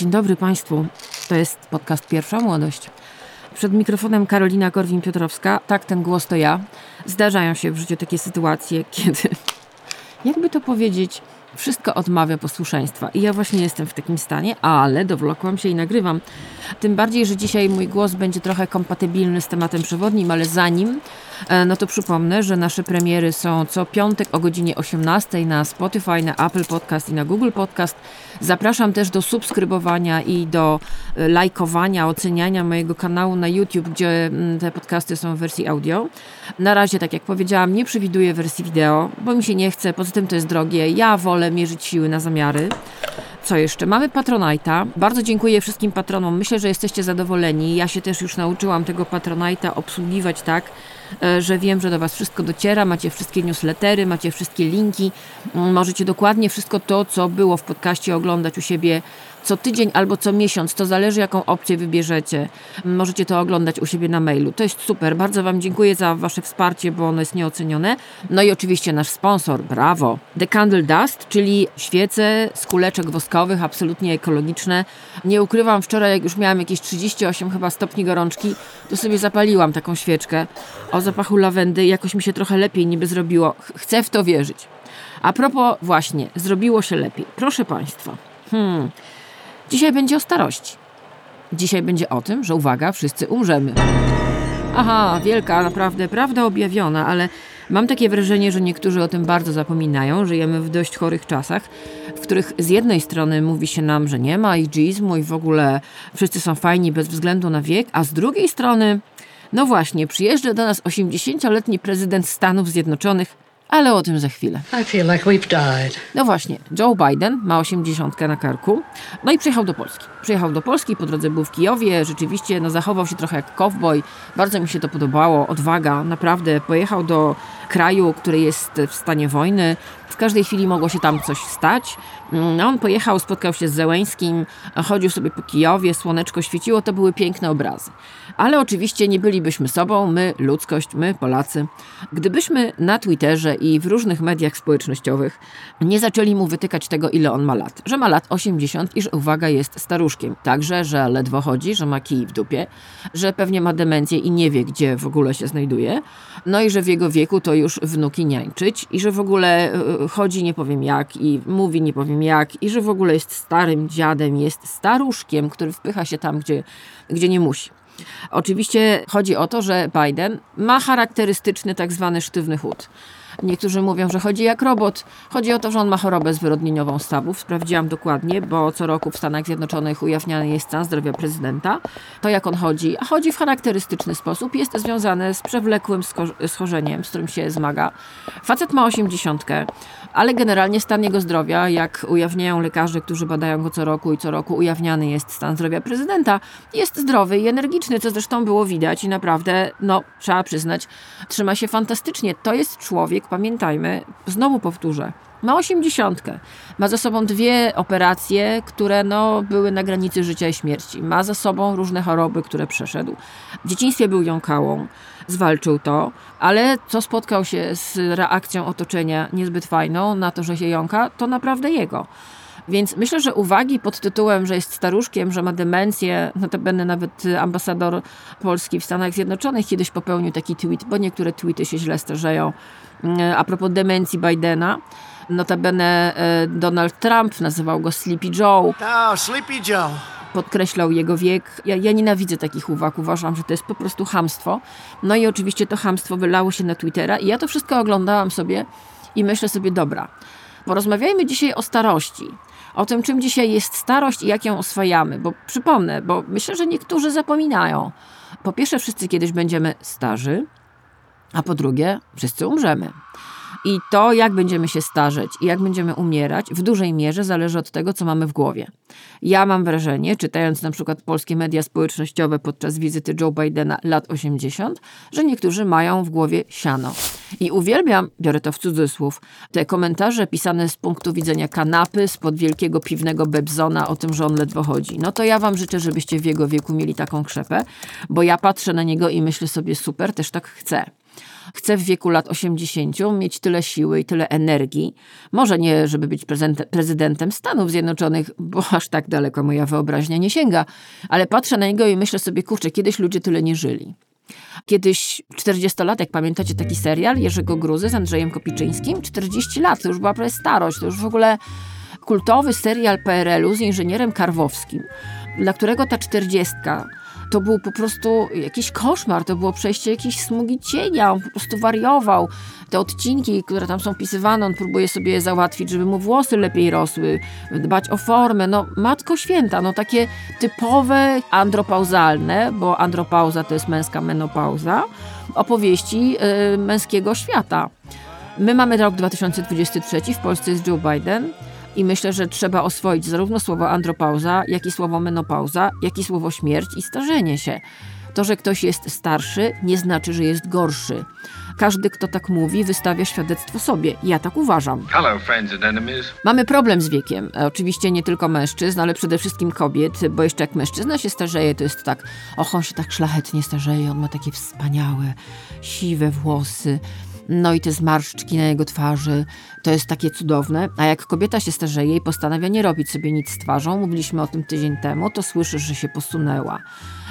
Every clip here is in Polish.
Dzień dobry Państwu. To jest podcast Pierwsza Młodość. Przed mikrofonem Karolina Korwin-Piotrowska. Tak, ten głos to ja. Zdarzają się w życiu takie sytuacje, kiedy, jakby to powiedzieć, wszystko odmawia posłuszeństwa. I ja właśnie jestem w takim stanie, ale dowlokłam się i nagrywam. Tym bardziej, że dzisiaj mój głos będzie trochę kompatybilny z tematem przewodnim, ale zanim, no to przypomnę, że nasze premiery są co piątek o godzinie 18 na Spotify, na Apple Podcast i na Google Podcast. Zapraszam też do subskrybowania i do e, lajkowania, oceniania mojego kanału na YouTube, gdzie mm, te podcasty są w wersji audio. Na razie, tak jak powiedziałam, nie przewiduję wersji wideo, bo mi się nie chce, poza tym to jest drogie. Ja wolę mierzyć siły na zamiary. Co jeszcze? Mamy Patronite'a. Bardzo dziękuję wszystkim patronom. Myślę, że jesteście zadowoleni. Ja się też już nauczyłam tego Patronite'a obsługiwać tak, e, że wiem, że do Was wszystko dociera. Macie wszystkie newslettery, macie wszystkie linki. Mm, możecie dokładnie wszystko to, co było w podcaście, oglądać u siebie co tydzień albo co miesiąc, to zależy jaką opcję wybierzecie. Możecie to oglądać u siebie na mailu. To jest super. Bardzo Wam dziękuję za Wasze wsparcie, bo ono jest nieocenione. No i oczywiście nasz sponsor, brawo. The Candle Dust, czyli świece z kuleczek woskowych, absolutnie ekologiczne. Nie ukrywam, wczoraj jak już miałam jakieś 38 chyba stopni gorączki, to sobie zapaliłam taką świeczkę o zapachu lawendy. Jakoś mi się trochę lepiej niby zrobiło. Chcę w to wierzyć. A propos właśnie, zrobiło się lepiej. Proszę Państwa. Hmm. Dzisiaj będzie o starości. Dzisiaj będzie o tym, że uwaga, wszyscy umrzemy. Aha, wielka, naprawdę prawda objawiona, ale mam takie wrażenie, że niektórzy o tym bardzo zapominają. Żyjemy w dość chorych czasach, w których z jednej strony mówi się nam, że nie ma ageizmu i w ogóle wszyscy są fajni bez względu na wiek, a z drugiej strony, no właśnie, przyjeżdża do nas 80-letni prezydent Stanów Zjednoczonych ale o tym za chwilę. Like no właśnie, Joe Biden ma 80 na karku, no i przyjechał do Polski. Przyjechał do Polski, po drodze był w Kijowie, rzeczywiście no, zachował się trochę jak cowboy, bardzo mi się to podobało, odwaga, naprawdę. Pojechał do kraju, który jest w stanie wojny, w każdej chwili mogło się tam coś stać. No, on pojechał, spotkał się z Zełęskim, chodził sobie po Kijowie, słoneczko świeciło, to były piękne obrazy. Ale oczywiście nie bylibyśmy sobą, my, ludzkość, my, Polacy, gdybyśmy na Twitterze i w różnych mediach społecznościowych nie zaczęli mu wytykać tego, ile on ma lat. Że ma lat 80 i że, uwaga, jest staruszkiem. Także, że ledwo chodzi, że ma kij w dupie, że pewnie ma demencję i nie wie, gdzie w ogóle się znajduje. No i że w jego wieku to już wnuki niańczyć i że w ogóle e, chodzi nie powiem jak i mówi nie powiem jak i że w ogóle jest starym dziadem, jest staruszkiem, który wpycha się tam, gdzie, gdzie nie musi. Oczywiście chodzi o to, że Biden ma charakterystyczny tak zwany sztywny chód. Niektórzy mówią, że chodzi jak robot. Chodzi o to, że on ma chorobę zwyrodnieniową stawów. Sprawdziłam dokładnie, bo co roku w Stanach Zjednoczonych ujawniany jest stan zdrowia prezydenta. To jak on chodzi, a chodzi w charakterystyczny sposób, jest związane z przewlekłym schorzeniem, z którym się zmaga. Facet ma osiemdziesiątkę, ale generalnie stan jego zdrowia, jak ujawniają lekarze, którzy badają go co roku i co roku ujawniany jest stan zdrowia prezydenta, jest zdrowy i energiczny, co zresztą było widać i naprawdę, no, trzeba przyznać, trzyma się fantastycznie. To jest człowiek, pamiętajmy, znowu powtórzę, ma osiemdziesiątkę. Ma za sobą dwie operacje, które no, były na granicy życia i śmierci. Ma za sobą różne choroby, które przeszedł. W dzieciństwie był jąkałą, zwalczył to, ale co spotkał się z reakcją otoczenia niezbyt fajną na to, że się jąka, to naprawdę jego. Więc myślę, że uwagi pod tytułem, że jest staruszkiem, że ma demencję, notabene nawet ambasador Polski w Stanach Zjednoczonych kiedyś popełnił taki tweet, bo niektóre tweety się źle starzeją, mm, a propos demencji Bidena. Notabene e, Donald Trump nazywał go Sleepy Joe. Oh, Sleepy Joe podkreślał jego wiek. Ja, ja, nienawidzę takich uwag, uważam, że to jest po prostu hamstwo. No i oczywiście to hamstwo wylało się na Twittera i ja to wszystko oglądałam sobie i myślę sobie, dobra, porozmawiajmy dzisiaj o starości o tym, czym dzisiaj jest starość i jak ją oswajamy. Bo przypomnę, bo myślę, że niektórzy zapominają. Po pierwsze, wszyscy kiedyś będziemy starzy, a po drugie, wszyscy umrzemy. I to, jak będziemy się starzeć i jak będziemy umierać, w dużej mierze zależy od tego, co mamy w głowie. Ja mam wrażenie, czytając na przykład polskie media społecznościowe podczas wizyty Joe Bidena lat 80, że niektórzy mają w głowie siano. I uwielbiam, biorę to w cudzysłów, te komentarze pisane z punktu widzenia kanapy, spod wielkiego piwnego Bebzona o tym, że on ledwo chodzi. No to ja wam życzę, żebyście w jego wieku mieli taką krzepę, bo ja patrzę na niego i myślę sobie super, też tak chcę. Chce w wieku lat 80 mieć tyle siły i tyle energii. Może nie, żeby być prezydentem Stanów Zjednoczonych, bo aż tak daleko moja wyobraźnia nie sięga, ale patrzę na niego i myślę sobie, kurczę, kiedyś ludzie tyle nie żyli. Kiedyś 40-latek, pamiętacie taki serial Jerzego Gruzy z Andrzejem Kopiczyńskim? 40 lat, to już była prawie starość, to już w ogóle kultowy serial PRL-u z inżynierem Karwowskim, dla którego ta czterdziestka to był po prostu jakiś koszmar, to było przejście jakiejś smugi cienia, on po prostu wariował. Te odcinki, które tam są pisywane, on próbuje sobie je załatwić, żeby mu włosy lepiej rosły, dbać o formę, no matko święta, no takie typowe andropauzalne, bo andropauza to jest męska menopauza, opowieści yy, męskiego świata. My mamy rok 2023, w Polsce jest Joe Biden, i myślę, że trzeba oswoić zarówno słowo andropauza, jak i słowo menopauza, jak i słowo śmierć i starzenie się. To, że ktoś jest starszy, nie znaczy, że jest gorszy. Każdy, kto tak mówi, wystawia świadectwo sobie. Ja tak uważam. Hello, friends and enemies. Mamy problem z wiekiem. E, oczywiście nie tylko mężczyzn, ale przede wszystkim kobiet, bo jeszcze jak mężczyzna się starzeje, to jest tak, och, on się tak szlachetnie starzeje, on ma takie wspaniałe, siwe włosy no i te zmarszczki na jego twarzy, to jest takie cudowne. A jak kobieta się starzeje i postanawia nie robić sobie nic z twarzą, mówiliśmy o tym tydzień temu, to słyszysz, że się posunęła,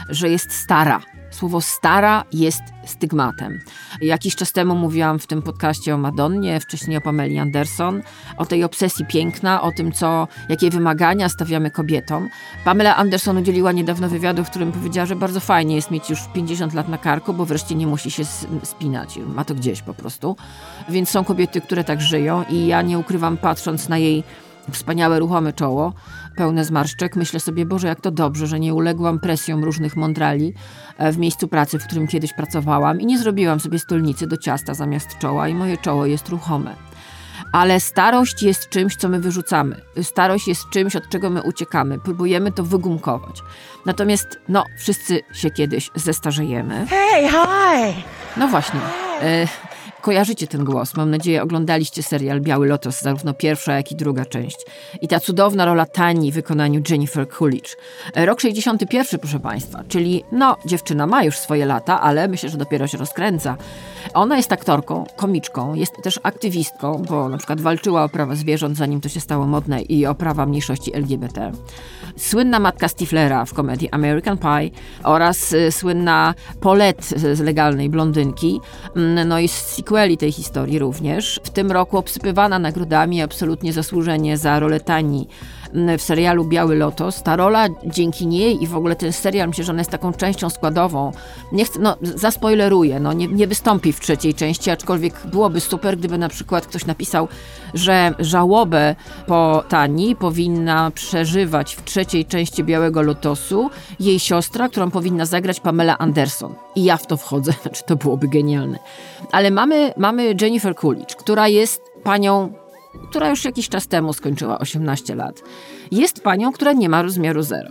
że jest stara, Słowo stara jest stygmatem. Jakiś czas temu mówiłam w tym podcaście o Madonnie, wcześniej o Pameli Anderson, o tej obsesji piękna, o tym, co, jakie wymagania stawiamy kobietom. Pamela Anderson udzieliła niedawno wywiadu, w którym powiedziała, że bardzo fajnie jest mieć już 50 lat na karku, bo wreszcie nie musi się spinać. Ma to gdzieś po prostu. Więc są kobiety, które tak żyją i ja nie ukrywam, patrząc na jej wspaniałe, ruchome czoło, pełne zmarszczek. Myślę sobie, Boże, jak to dobrze, że nie uległam presjom różnych mądrali e, w miejscu pracy, w którym kiedyś pracowałam i nie zrobiłam sobie stolnicy do ciasta zamiast czoła i moje czoło jest ruchome. Ale starość jest czymś, co my wyrzucamy. Starość jest czymś, od czego my uciekamy. Próbujemy to wygumkować. Natomiast, no, wszyscy się kiedyś zestarzejemy. Hey, hi! No właśnie. E, Kojarzycie ten głos. Mam nadzieję, oglądaliście serial Biały Lotos, zarówno pierwsza, jak i druga część. I ta cudowna rola Tani w wykonaniu Jennifer Coolidge. E, rok 61, proszę Państwa, czyli no, dziewczyna ma już swoje lata, ale myślę, że dopiero się rozkręca. Ona jest aktorką, komiczką, jest też aktywistką, bo na przykład walczyła o prawa zwierząt, zanim to się stało modne, i o prawa mniejszości LGBT. Słynna matka Stiflera w komedii American Pie oraz y, słynna Paulette z legalnej blondynki, mm, no i z sequeli tej historii również. W tym roku obsypywana nagrodami absolutnie zasłużenie za rolę Tani w serialu Biały Lotos. Ta rola dzięki niej i w ogóle ten serial, myślę, że ona jest taką częścią składową. Nie chcę, no, zaspoileruję, no, nie, nie wystąpi w trzeciej części, aczkolwiek byłoby super, gdyby na przykład ktoś napisał, że żałobę po Tani powinna przeżywać w trzeciej części Białego Lotosu jej siostra, którą powinna zagrać Pamela Anderson. I ja w to wchodzę, znaczy to byłoby genialne. Ale mamy, mamy Jennifer Coolidge, która jest panią która już jakiś czas temu skończyła 18 lat. Jest panią, która nie ma rozmiaru zero.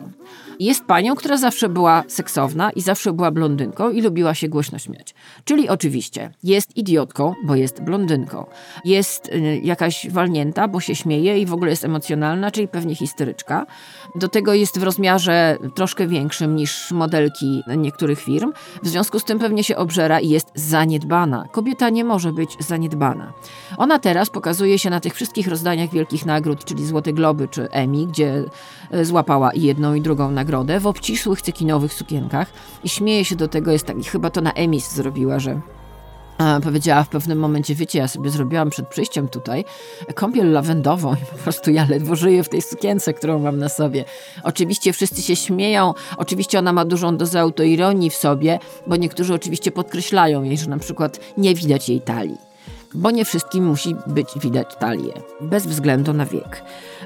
Jest panią, która zawsze była seksowna i zawsze była blondynką i lubiła się głośno śmiać. Czyli oczywiście jest idiotką, bo jest blondynką. Jest y, jakaś walnięta, bo się śmieje i w ogóle jest emocjonalna, czyli pewnie historyczka. Do tego jest w rozmiarze troszkę większym niż modelki niektórych firm. W związku z tym pewnie się obżera i jest zaniedbana. Kobieta nie może być zaniedbana. Ona teraz pokazuje się na tych wszystkich rozdaniach wielkich nagród, czyli Złote Globy czy Emmy, gdzie e, złapała i jedną i drugą nagrodę w obcisłych cekinowych sukienkach i śmieje się do tego, jest tak, chyba to na Emmys zrobiła, że powiedziała w pewnym momencie, wiecie, ja sobie zrobiłam przed przyjściem tutaj kąpiel lawendową i po prostu ja ledwo żyję w tej sukience, którą mam na sobie. Oczywiście wszyscy się śmieją, oczywiście ona ma dużą dozę autoironii w sobie, bo niektórzy oczywiście podkreślają jej, że na przykład nie widać jej talii bo nie wszystkim musi być widać talię, bez względu na wiek.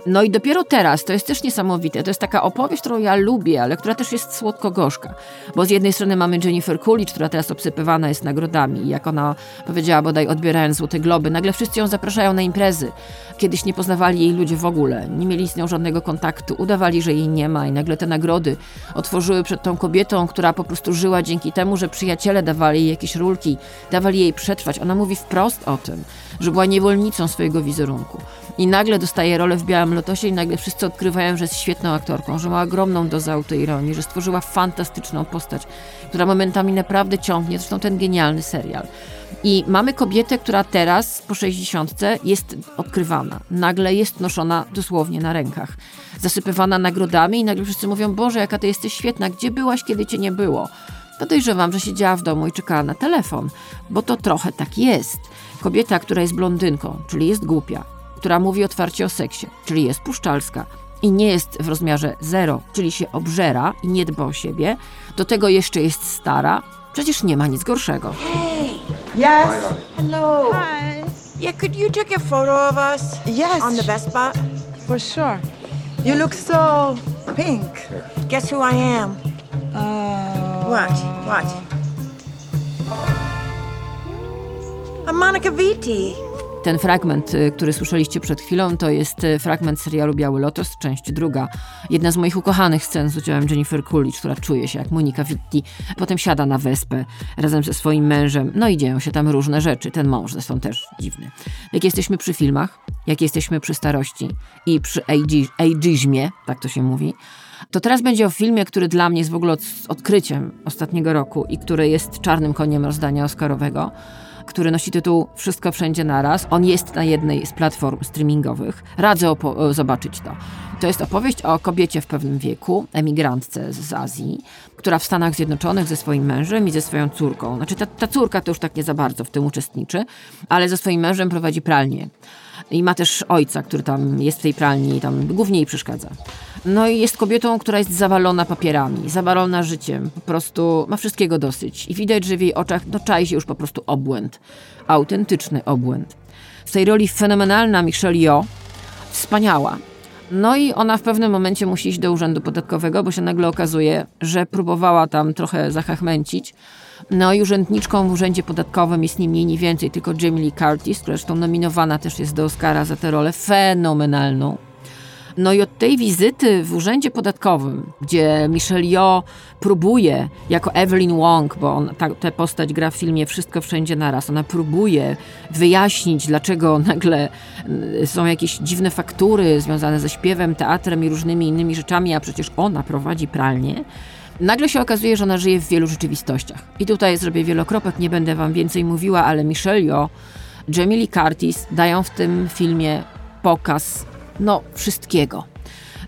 No i dopiero teraz, to jest też niesamowite, to jest taka opowieść, którą ja lubię, ale która też jest słodko-gorzka. Bo z jednej strony mamy Jennifer Coolidge, która teraz obsypywana jest nagrodami. Jak ona powiedziała bodaj odbierając Złote Globy, nagle wszyscy ją zapraszają na imprezy. Kiedyś nie poznawali jej ludzie w ogóle, nie mieli z nią żadnego kontaktu, udawali, że jej nie ma i nagle te nagrody otworzyły przed tą kobietą, która po prostu żyła dzięki temu, że przyjaciele dawali jej jakieś rulki, dawali jej przetrwać. Ona mówi wprost o tym, że była niewolnicą swojego wizerunku. I nagle dostaje rolę w Białym Lotosie i nagle wszyscy odkrywają, że jest świetną aktorką, że ma ogromną dozę autoironii, że stworzyła fantastyczną postać, która momentami naprawdę ciągnie, zresztą ten genialny serial. I mamy kobietę, która teraz po 60 jest odkrywana. Nagle jest noszona dosłownie na rękach. Zasypywana nagrodami i nagle wszyscy mówią, Boże, jaka ty jesteś świetna, gdzie byłaś, kiedy cię nie było? Podejrzewam, że siedziała w domu i czekała na telefon, bo to trochę tak jest. Kobieta, która jest blondynką, czyli jest głupia, która mówi otwarcie o seksie, czyli jest puszczalska i nie jest w rozmiarze zero, czyli się obżera i nie dba o siebie, do tego jeszcze jest stara, przecież nie ma nic gorszego. Hey. Yes. Hello. Hi. Yeah, could you take a photo of us? Yes. On the Vespa? For sure. You look so pink. Guess who I am? Uh, Watch, watch. I'm Monica Vitti. Ten fragment, y, który słyszeliście przed chwilą, to jest y, fragment serialu Biały Lotos, część druga. Jedna z moich ukochanych scen z udziałem Jennifer Coolidge, która czuje się jak Monika Vitti. Potem siada na wyspę razem ze swoim mężem, no i dzieją się tam różne rzeczy. Ten mąż zresztą też dziwny. Jak jesteśmy przy filmach, jak jesteśmy przy starości i przy ageizmie, tak to się mówi, to teraz będzie o filmie, który dla mnie jest w ogóle odkryciem ostatniego roku i który jest czarnym koniem rozdania Oscarowego który nosi tytuł Wszystko Wszędzie Naraz. On jest na jednej z platform streamingowych. Radzę zobaczyć to. To jest opowieść o kobiecie w pewnym wieku, emigrantce z Azji, która w Stanach Zjednoczonych ze swoim mężem i ze swoją córką, znaczy ta, ta córka to już tak nie za bardzo w tym uczestniczy, ale ze swoim mężem prowadzi pralnię. I ma też ojca, który tam jest w tej pralni i tam głównie jej przeszkadza. No i jest kobietą, która jest zawalona papierami, zawalona życiem, po prostu ma wszystkiego dosyć. I widać, że w jej oczach no, czai się już po prostu obłęd. Autentyczny obłęd. W tej roli fenomenalna Michelle Yeoh, wspaniała. No i ona w pewnym momencie musi iść do urzędu podatkowego, bo się nagle okazuje, że próbowała tam trochę zachachmęcić. No i urzędniczką w urzędzie podatkowym jest nie mniej, nie więcej, tylko Jamie Lee Curtis, która zresztą nominowana też jest do Oscara za tę rolę fenomenalną. No i od tej wizyty w urzędzie podatkowym, gdzie Michelle Yeoh próbuje, jako Evelyn Wong, bo on, ta, postać gra w filmie Wszystko Wszędzie Naraz, ona próbuje wyjaśnić, dlaczego nagle y, są jakieś dziwne faktury związane ze śpiewem, teatrem i różnymi innymi rzeczami, a przecież ona prowadzi pralnię. Nagle się okazuje, że ona żyje w wielu rzeczywistościach. I tutaj zrobię wielokropek, nie będę wam więcej mówiła, ale Michelle Yeoh, Jamie Lee Curtis dają w tym filmie pokaz no, wszystkiego.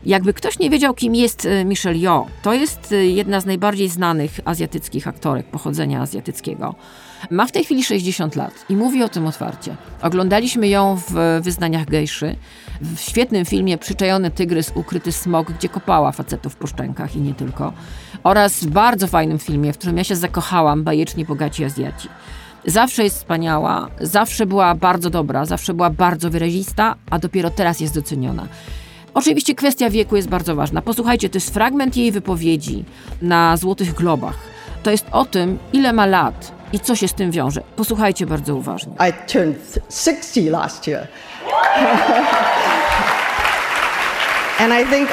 Jakby ktoś nie wiedział, kim jest e, Michelle Yeoh, to jest e, jedna z najbardziej znanych azjatyckich aktorek pochodzenia azjatyckiego. Ma w tej chwili 60 lat i mówi o tym otwarcie. Oglądaliśmy ją w wyznaniach gejszy, w świetnym filmie Przyczajony tygrys, ukryty smog, gdzie kopała facetów po szczękach i nie tylko, oraz w bardzo fajnym filmie, w którym ja się zakochałam, bajecznie bogaci Azjaci. Zawsze jest wspaniała, zawsze była bardzo dobra, zawsze była bardzo wyrazista, a dopiero teraz jest doceniona. Oczywiście kwestia wieku jest bardzo ważna. Posłuchajcie, to jest fragment jej wypowiedzi na Złotych Globach. To jest o tym, ile ma lat i co się z tym wiąże. Posłuchajcie bardzo uważnie. I turned 60 last year. and I think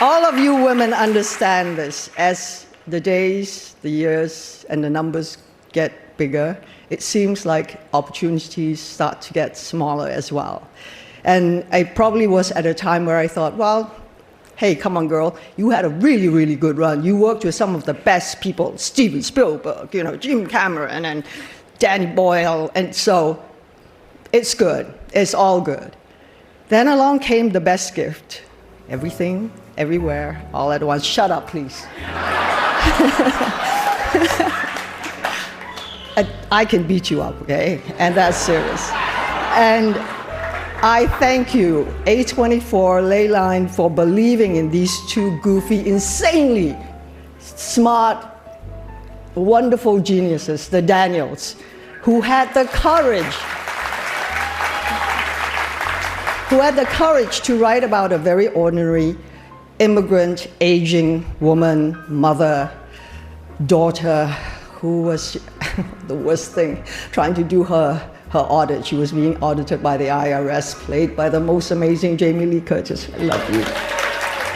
all of you women understand this as the days, the years and the numbers get bigger. It seems like opportunities start to get smaller as well. And I probably was at a time where I thought, well, hey, come on, girl, you had a really, really good run. You worked with some of the best people, Steven Spielberg, you know, Jim Cameron, and Danny Boyle, and so it's good. It's all good. Then along came the best gift everything, everywhere, all at once. Shut up, please. I can beat you up, okay? And that's serious. And I thank you, A24 Leyline, for believing in these two goofy, insanely smart, wonderful geniuses, the Daniels, who had the courage who had the courage to write about a very ordinary immigrant, aging woman, mother, daughter, who was the worst thing, trying to do her, her audit. She was being audited by the IRS, played by the most amazing Jamie Lee Curtis. I love you.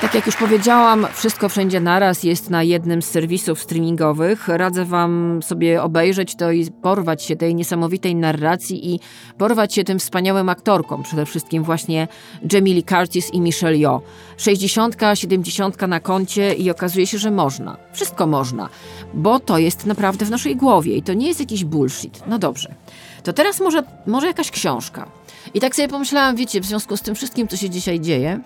Tak jak już powiedziałam, wszystko wszędzie naraz jest na jednym z serwisów streamingowych. Radzę Wam sobie obejrzeć to i porwać się tej niesamowitej narracji i porwać się tym wspaniałym aktorkom, przede wszystkim właśnie Jamie Lee Curtis i Michelle Yeoh. 60, 70 na koncie i okazuje się, że można. Wszystko można, bo to jest naprawdę w naszej głowie i to nie jest jakiś bullshit. No dobrze. To teraz może, może jakaś książka. I tak sobie pomyślałam, wiecie, w związku z tym wszystkim, co się dzisiaj dzieje,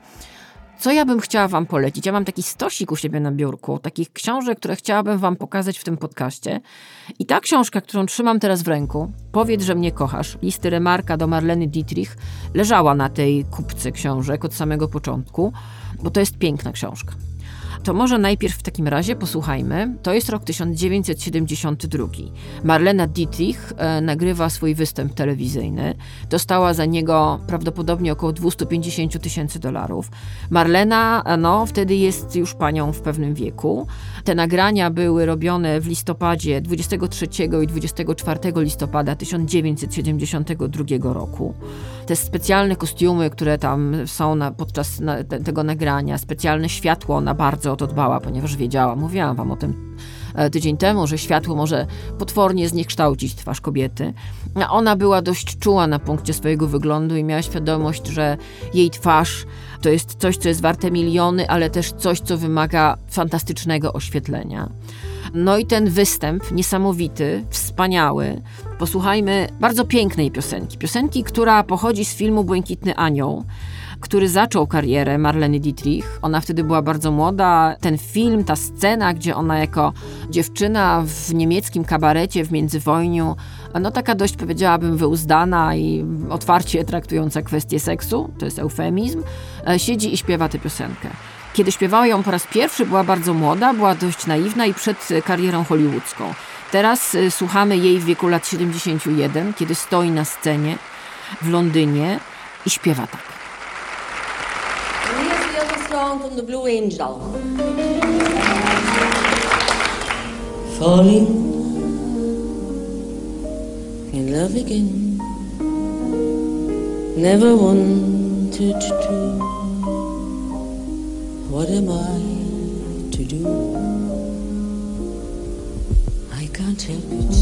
co ja bym chciała Wam polecić? Ja mam taki stosik u siebie na biurku, takich książek, które chciałabym Wam pokazać w tym podcaście. I ta książka, którą trzymam teraz w ręku, Powiedz, że mnie kochasz, listy Remarka do Marleny Dietrich, leżała na tej kupce książek od samego początku, bo to jest piękna książka. To może najpierw w takim razie posłuchajmy. To jest rok 1972. Marlena Dietrich e, nagrywa swój występ telewizyjny. Dostała za niego prawdopodobnie około 250 tysięcy dolarów. Marlena, e, no, wtedy jest już panią w pewnym wieku. Te nagrania były robione w listopadzie 23 i 24 listopada 1972 roku. Te specjalne kostiumy, które tam są na, podczas na, te, tego nagrania, specjalne światło na bardzo bardzo o to dbała, ponieważ wiedziała, mówiłam wam o tym e, tydzień temu, że światło może potwornie zniekształcić twarz kobiety. Ona była dość czuła na punkcie swojego wyglądu i miała świadomość, że jej twarz to jest coś, co jest warte miliony, ale też coś, co wymaga fantastycznego oświetlenia. No i ten występ niesamowity, wspaniały. Posłuchajmy bardzo pięknej piosenki. Piosenki, która pochodzi z filmu Błękitny Anioł który zaczął karierę Marleny Dietrich. Ona wtedy była bardzo młoda. Ten film, ta scena, gdzie ona jako dziewczyna w niemieckim kabarecie w międzywojniu, no taka dość powiedziałabym wyuzdana i otwarcie traktująca kwestię seksu, to jest eufemizm, e, siedzi i śpiewa tę piosenkę. Kiedy śpiewała ją po raz pierwszy, była bardzo młoda, była dość naiwna i przed karierą hollywoodzką. Teraz e, słuchamy jej w wieku lat 71, kiedy stoi na scenie w Londynie i śpiewa tak. Falling in love again. Never wanted to. What am I to do? I can't help it.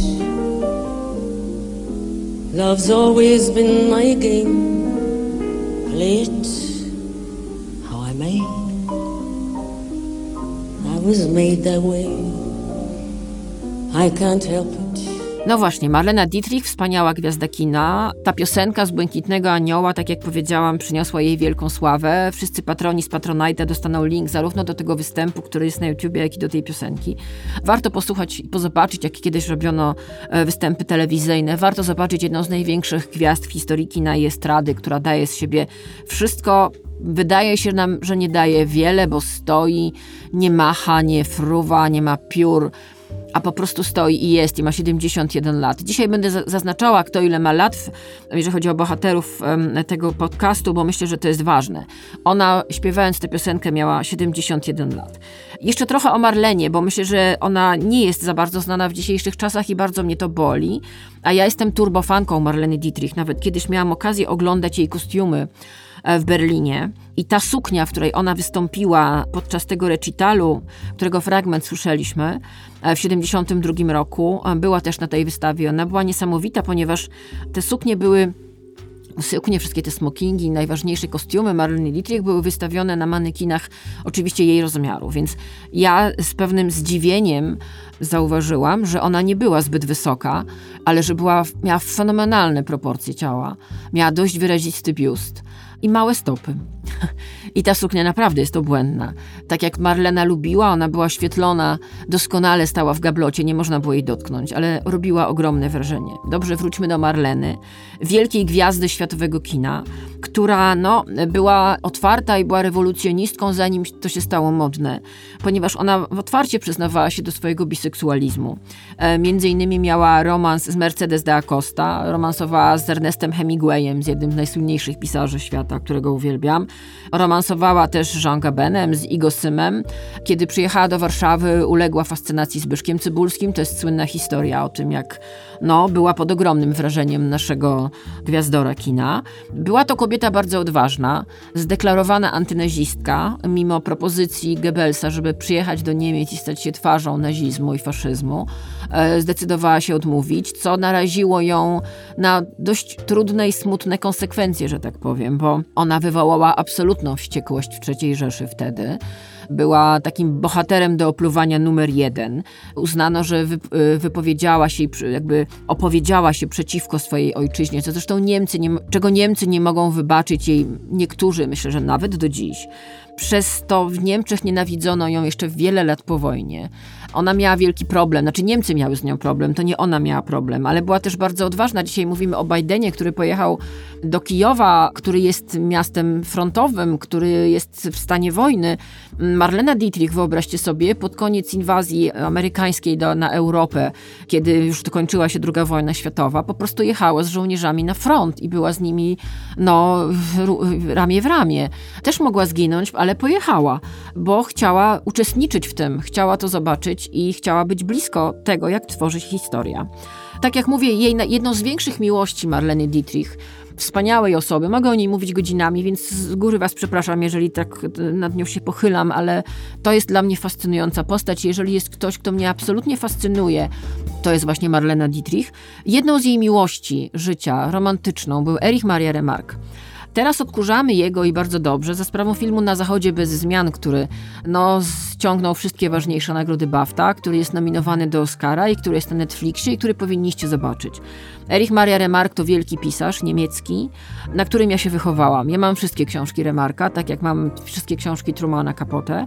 Love's always been my game. Play it how I may. I was made that way. I can't help it. No właśnie, Marlena Dietrich, wspaniała gwiazda kina. Ta piosenka z Błękitnego Anioła, tak jak powiedziałam, przyniosła jej wielką sławę. Wszyscy patroni z Patronite'a dostaną link zarówno do tego występu, który jest na YouTubie, jak i do tej piosenki. Warto posłuchać i pozobaczyć, jak kiedyś robiono e, występy telewizyjne. Warto zobaczyć jedną z największych gwiazd w historii kina i estrady, która daje z siebie wszystko, Wydaje się nam, że nie daje wiele, bo stoi, nie macha, nie fruwa, nie ma piór, a po prostu stoi i jest i ma 71 lat. Dzisiaj będę zaznaczała, kto ile ma lat, jeżeli chodzi o bohaterów tego podcastu, bo myślę, że to jest ważne. Ona śpiewając tę piosenkę miała 71 lat. Jeszcze trochę o Marlenie, bo myślę, że ona nie jest za bardzo znana w dzisiejszych czasach i bardzo mnie to boli. A ja jestem turbofanką Marleny Dietrich. Nawet kiedyś miałam okazję oglądać jej kostiumy w Berlinie. I ta suknia, w której ona wystąpiła podczas tego recitalu, którego fragment słyszeliśmy e, w 1972 roku, e, była też na tej wystawie. Ona była niesamowita, ponieważ te suknie były suknie, wszystkie te smokingi, najważniejsze kostiumy Marleny Dietrich były wystawione na manekinach oczywiście jej rozmiaru, więc ja z pewnym zdziwieniem zauważyłam, że ona nie była zbyt wysoka, ale że była, miała fenomenalne proporcje ciała, miała dość wyrazisty biust, i małe stopy. I ta suknia naprawdę jest obłędna. Tak jak Marlena lubiła, ona była świetlona, doskonale stała w gablocie, nie można było jej dotknąć, ale robiła ogromne wrażenie. Dobrze, wróćmy do Marleny, wielkiej gwiazdy światowego kina, która no, była otwarta i była rewolucjonistką, zanim to się stało modne, ponieważ ona otwarcie przyznawała się do swojego biseksualizmu. E, między innymi miała romans z Mercedes de Acosta, romansowała z Ernestem Hemingwayem, z jednym z najsłynniejszych pisarzy świata którego uwielbiam. Romansowała też Jean Gabenem z Igo Symem. Kiedy przyjechała do Warszawy, uległa fascynacji Zbyszkiem Cybulskim. To jest słynna historia o tym, jak no, była pod ogromnym wrażeniem naszego gwiazdora kina. Była to kobieta bardzo odważna, zdeklarowana antynazistka, mimo propozycji Goebbelsa, żeby przyjechać do Niemiec i stać się twarzą nazizmu i faszyzmu. E, zdecydowała się odmówić, co naraziło ją na dość trudne i smutne konsekwencje, że tak powiem, bo ona wywołała absolutną wściekłość w III Rzeszy wtedy była takim bohaterem do opluwania numer jeden. Uznano, że y, wypowiedziała się, jakby opowiedziała się przeciwko swojej ojczyźnie, co zresztą Niemcy, nie, czego Niemcy nie mogą wybaczyć jej, niektórzy myślę, że nawet do dziś. Przez to w Niemczech nienawidzono ją jeszcze wiele lat po wojnie. Ona miała wielki problem, znaczy Niemcy miały z nią problem, to nie ona miała problem, ale była też bardzo odważna. Dzisiaj mówimy o Bidenie, który pojechał do Kijowa, który jest miastem frontowym, który jest w stanie wojny. Marlena Dietrich, wyobraźcie sobie, pod koniec inwazji amerykańskiej do, na Europę, kiedy już kończyła się II wojna światowa, po prostu jechała z żołnierzami na front i była z nimi no, ramię w ramię. Też mogła zginąć, ale pojechała, bo chciała uczestniczyć w tym, chciała to zobaczyć i chciała być blisko tego, jak tworzy się historia. Tak jak mówię, jej jedną z większych miłości Marleny Dietrich wspaniałej osoby. Mogę o niej mówić godzinami, więc z góry Was przepraszam, jeżeli tak nad nią się pochylam, ale to jest dla mnie fascynująca postać. Jeżeli jest ktoś, kto mnie absolutnie fascynuje, to jest właśnie Marlena Dietrich. Jedną z jej miłości życia romantyczną był Erich Maria Remarque. Teraz odkurzamy jego i bardzo dobrze za sprawą filmu Na Zachodzie bez zmian, który no, ściągnął wszystkie ważniejsze nagrody BAFTA, który jest nominowany do Oscara i który jest na Netflixie i który powinniście zobaczyć. Erich Maria Remarque to wielki pisarz niemiecki, na którym ja się wychowałam. Ja mam wszystkie książki Remarka, tak jak mam wszystkie książki Trumana Capote.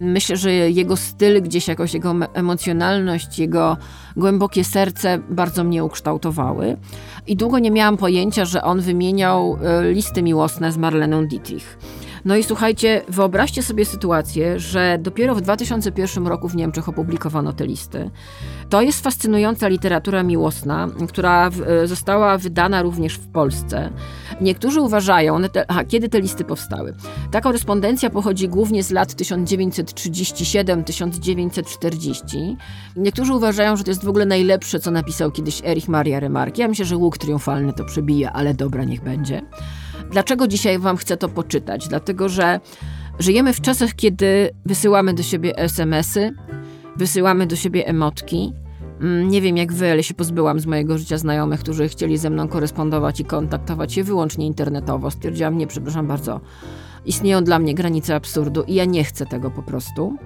Myślę, że jego styl, gdzieś jakoś jego emocjonalność, jego głębokie serce bardzo mnie ukształtowały. I długo nie miałam pojęcia, że on wymieniał e, listy miłosne z Marleną Dietrich. No i słuchajcie, wyobraźcie sobie sytuację, że dopiero w 2001 roku w Niemczech opublikowano te listy. To jest fascynująca literatura miłosna, która e, została wydana również w Polsce. Niektórzy uważają, te, aha, kiedy te listy powstały. Ta korespondencja pochodzi głównie z lat 1937-1940. Niektórzy uważają, że to jest w ogóle najlepsze, co napisał kiedyś Erich Maria Remarque. Ja myślę, że łuk triumfalny to przebije, ale dobra, niech będzie. Dlaczego dzisiaj Wam chcę to poczytać? Dlatego, że żyjemy w czasach, kiedy wysyłamy do siebie SMS-y, wysyłamy do siebie emotki. Mm, nie wiem jak wy, ale się pozbyłam z mojego życia znajomych, którzy chcieli ze mną korespondować i kontaktować się wyłącznie internetowo. Stwierdziłam, nie, przepraszam bardzo, istnieją dla mnie granice absurdu i ja nie chcę tego po prostu.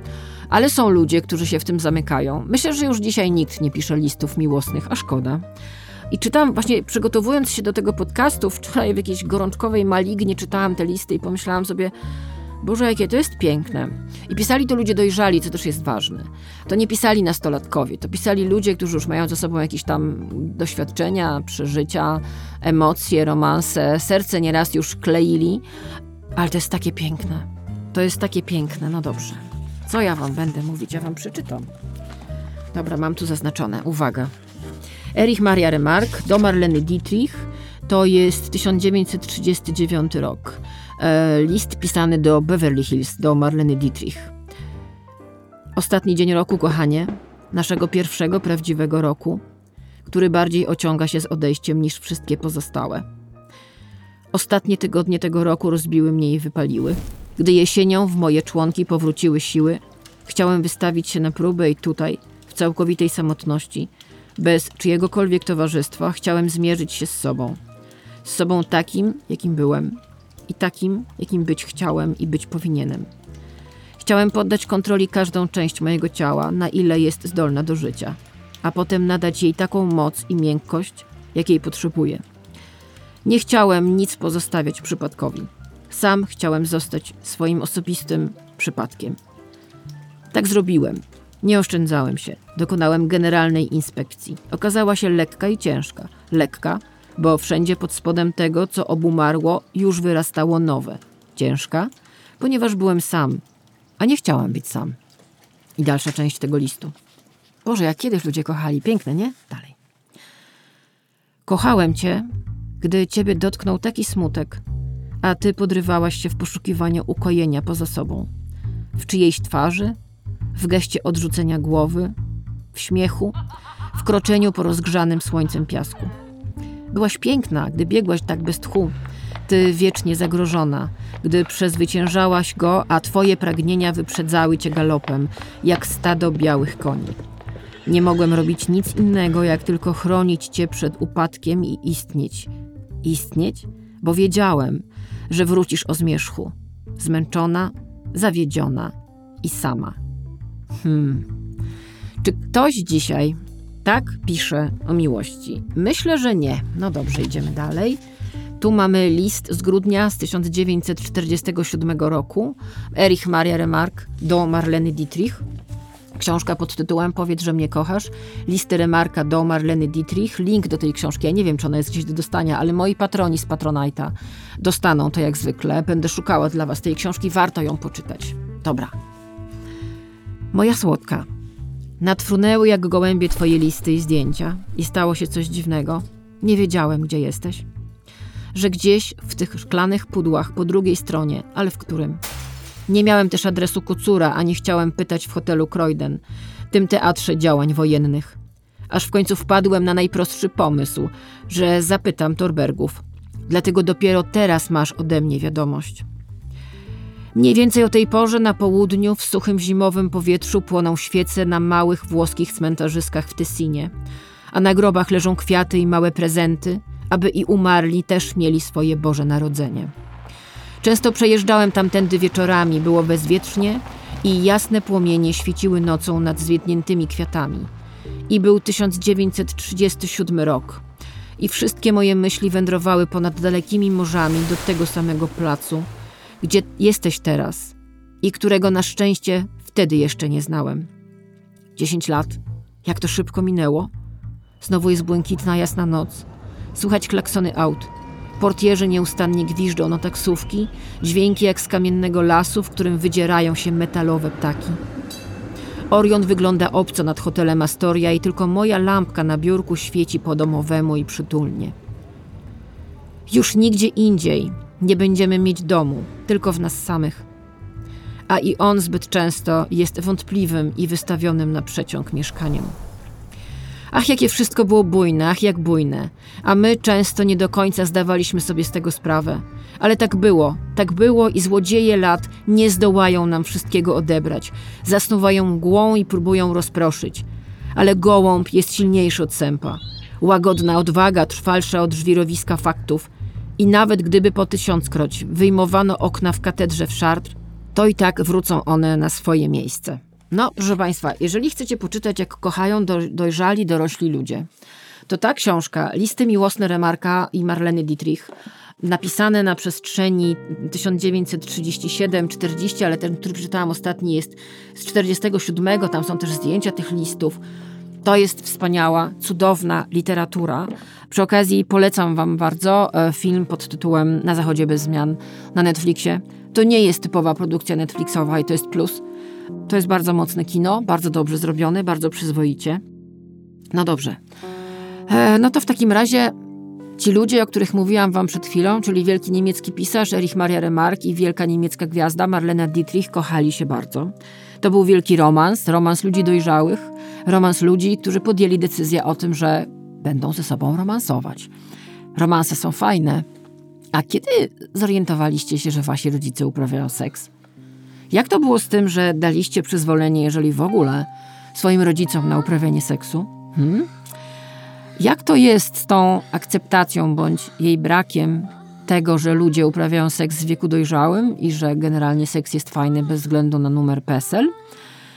Ale są ludzie, którzy się w tym zamykają. Myślę, że już dzisiaj nikt nie pisze listów miłosnych, a szkoda. I czytałam, właśnie przygotowując się do tego podcastu, wczoraj w jakiejś gorączkowej malignie czytałam te listy i pomyślałam sobie, Boże, jakie to jest piękne. I pisali to ludzie dojrzali, co też jest ważne. To nie pisali nastolatkowie, to pisali ludzie, którzy już mają za sobą jakieś tam doświadczenia, przeżycia, emocje, romanse, serce nieraz już kleili, ale to jest takie piękne. To jest takie piękne, no dobrze. Co ja wam będę mówić? Ja wam przeczytam. Dobra, mam tu zaznaczone. Uwaga. Erich Maria Remarque do Marleny Dietrich to jest 1939 rok. E, list pisany do Beverly Hills, do Marleny Dietrich. Ostatni dzień roku, kochanie, naszego pierwszego prawdziwego roku, który bardziej ociąga się z odejściem niż wszystkie pozostałe. Ostatnie tygodnie tego roku rozbiły mnie i wypaliły. Gdy jesienią w moje członki powróciły siły, chciałem wystawić się na próbę i tutaj, w całkowitej samotności, bez czyjegokolwiek towarzystwa, chciałem zmierzyć się z sobą. Z sobą takim, jakim byłem i takim, jakim być chciałem i być powinienem. Chciałem poddać kontroli każdą część mojego ciała, na ile jest zdolna do życia, a potem nadać jej taką moc i miękkość, jakiej potrzebuje. Nie chciałem nic pozostawiać przypadkowi. Sam chciałem zostać swoim osobistym przypadkiem. Tak zrobiłem nie oszczędzałem się. Dokonałem generalnej inspekcji. Okazała się lekka i ciężka. Lekka, bo wszędzie pod spodem tego, co obumarło, już wyrastało nowe. Ciężka, ponieważ byłem sam, a nie chciałam być sam. I dalsza część tego listu. Boże, jak kiedyś ludzie kochali. Piękne, nie? Dalej. Kochałem cię, gdy ciebie dotknął taki smutek, a ty podrywałaś się w poszukiwaniu ukojenia poza sobą. W czyjejś twarzy, w geście odrzucenia głowy, w śmiechu, w kroczeniu po rozgrzanym słońcem piasku. Byłaś piękna, gdy biegłaś tak bez tchu, ty wiecznie zagrożona, gdy przezwyciężałaś go, a twoje pragnienia wyprzedzały cię galopem, jak stado białych koni. Nie mogłem robić nic innego, jak tylko chronić cię przed upadkiem i istnieć. Istnieć, bo wiedziałem, że wrócisz o zmierzchu, zmęczona, zawiedziona i sama. Hmm. Czy ktoś dzisiaj tak pisze o miłości? Myślę, że nie. No dobrze, idziemy dalej. Tu mamy list z grudnia z 1947 roku. Erich Maria Remarque do Marleny Dietrich. Książka pod tytułem Powiedz, że mnie kochasz. Listy Remarka do Marleny Dietrich. Link do tej książki. Ja nie wiem, czy ona jest gdzieś do dostania, ale moi patroni z Patronite'a dostaną to jak zwykle. Będę szukała dla was tej książki. Warto ją poczytać. Dobra. Moja słodka. Nadfrunęły jak gołębie twoje listy i zdjęcia i stało się coś dziwnego. Nie wiedziałem, gdzie jesteś że gdzieś w tych szklanych pudłach po drugiej stronie, ale w którym? Nie miałem też adresu Kucura, ani chciałem pytać w hotelu Croyden, tym teatrze działań wojennych. Aż w końcu wpadłem na najprostszy pomysł, że zapytam Torbergów. Dlatego dopiero teraz masz ode mnie wiadomość. Mniej więcej o tej porze na południu w suchym zimowym powietrzu płoną świece na małych włoskich cmentarzyskach w Tessinie, a na grobach leżą kwiaty i małe prezenty – aby i umarli też mieli swoje Boże Narodzenie. Często przejeżdżałem tamtędy wieczorami, było bezwietrznie i jasne płomienie świeciły nocą nad zwiedniętymi kwiatami. I był 1937 rok. I wszystkie moje myśli wędrowały ponad dalekimi morzami do tego samego placu, gdzie jesteś teraz i którego na szczęście wtedy jeszcze nie znałem. Dziesięć lat. Jak to szybko minęło. Znowu jest błękitna, jasna noc. Słychać klaksony aut. Portierzy nieustannie gwiżdżą na taksówki, dźwięki jak z kamiennego lasu, w którym wydzierają się metalowe ptaki. Orion wygląda obco nad hotelem Astoria i tylko moja lampka na biurku świeci po domowemu i przytulnie. Już nigdzie indziej nie będziemy mieć domu, tylko w nas samych. A i on zbyt często jest wątpliwym i wystawionym na przeciąg mieszkaniem. Ach, jakie wszystko było bujne, ach, jak bujne. A my często nie do końca zdawaliśmy sobie z tego sprawę. Ale tak było, tak było i złodzieje lat nie zdołają nam wszystkiego odebrać. Zasnuwają mgłą i próbują rozproszyć. Ale gołąb jest silniejszy od sępa. Łagodna odwaga trwalsza od żwirowiska faktów. I nawet gdyby po tysiąckroć wyjmowano okna w katedrze w Chartres, to i tak wrócą one na swoje miejsce. No, proszę Państwa, jeżeli chcecie poczytać, jak kochają do, dojrzali, dorośli ludzie, to ta książka, Listy miłosne Remarka i Marleny Dietrich, napisane na przestrzeni 1937-40, ale ten, który przeczytałam ostatni jest z 47, tam są też zdjęcia tych listów. To jest wspaniała, cudowna literatura. Przy okazji polecam Wam bardzo e, film pod tytułem Na Zachodzie bez zmian na Netflixie. To nie jest typowa produkcja Netflixowa i to jest plus. To jest bardzo mocne kino, bardzo dobrze zrobione, bardzo przyzwoicie. No dobrze. E, no to w takim razie ci ludzie, o których mówiłam wam przed chwilą, czyli wielki niemiecki pisarz Erich Maria Remarque i wielka niemiecka gwiazda Marlena Dietrich kochali się bardzo. To był wielki romans, romans ludzi dojrzałych, romans ludzi, którzy podjęli decyzję o tym, że będą ze sobą romansować. Romanse są fajne. A kiedy zorientowaliście się, że wasi rodzice uprawiają seks? Jak to było z tym, że daliście przyzwolenie, jeżeli w ogóle, swoim rodzicom na uprawianie seksu? Hmm? Jak to jest z tą akceptacją bądź jej brakiem tego, że ludzie uprawiają seks w wieku dojrzałym i że generalnie seks jest fajny bez względu na numer PESEL?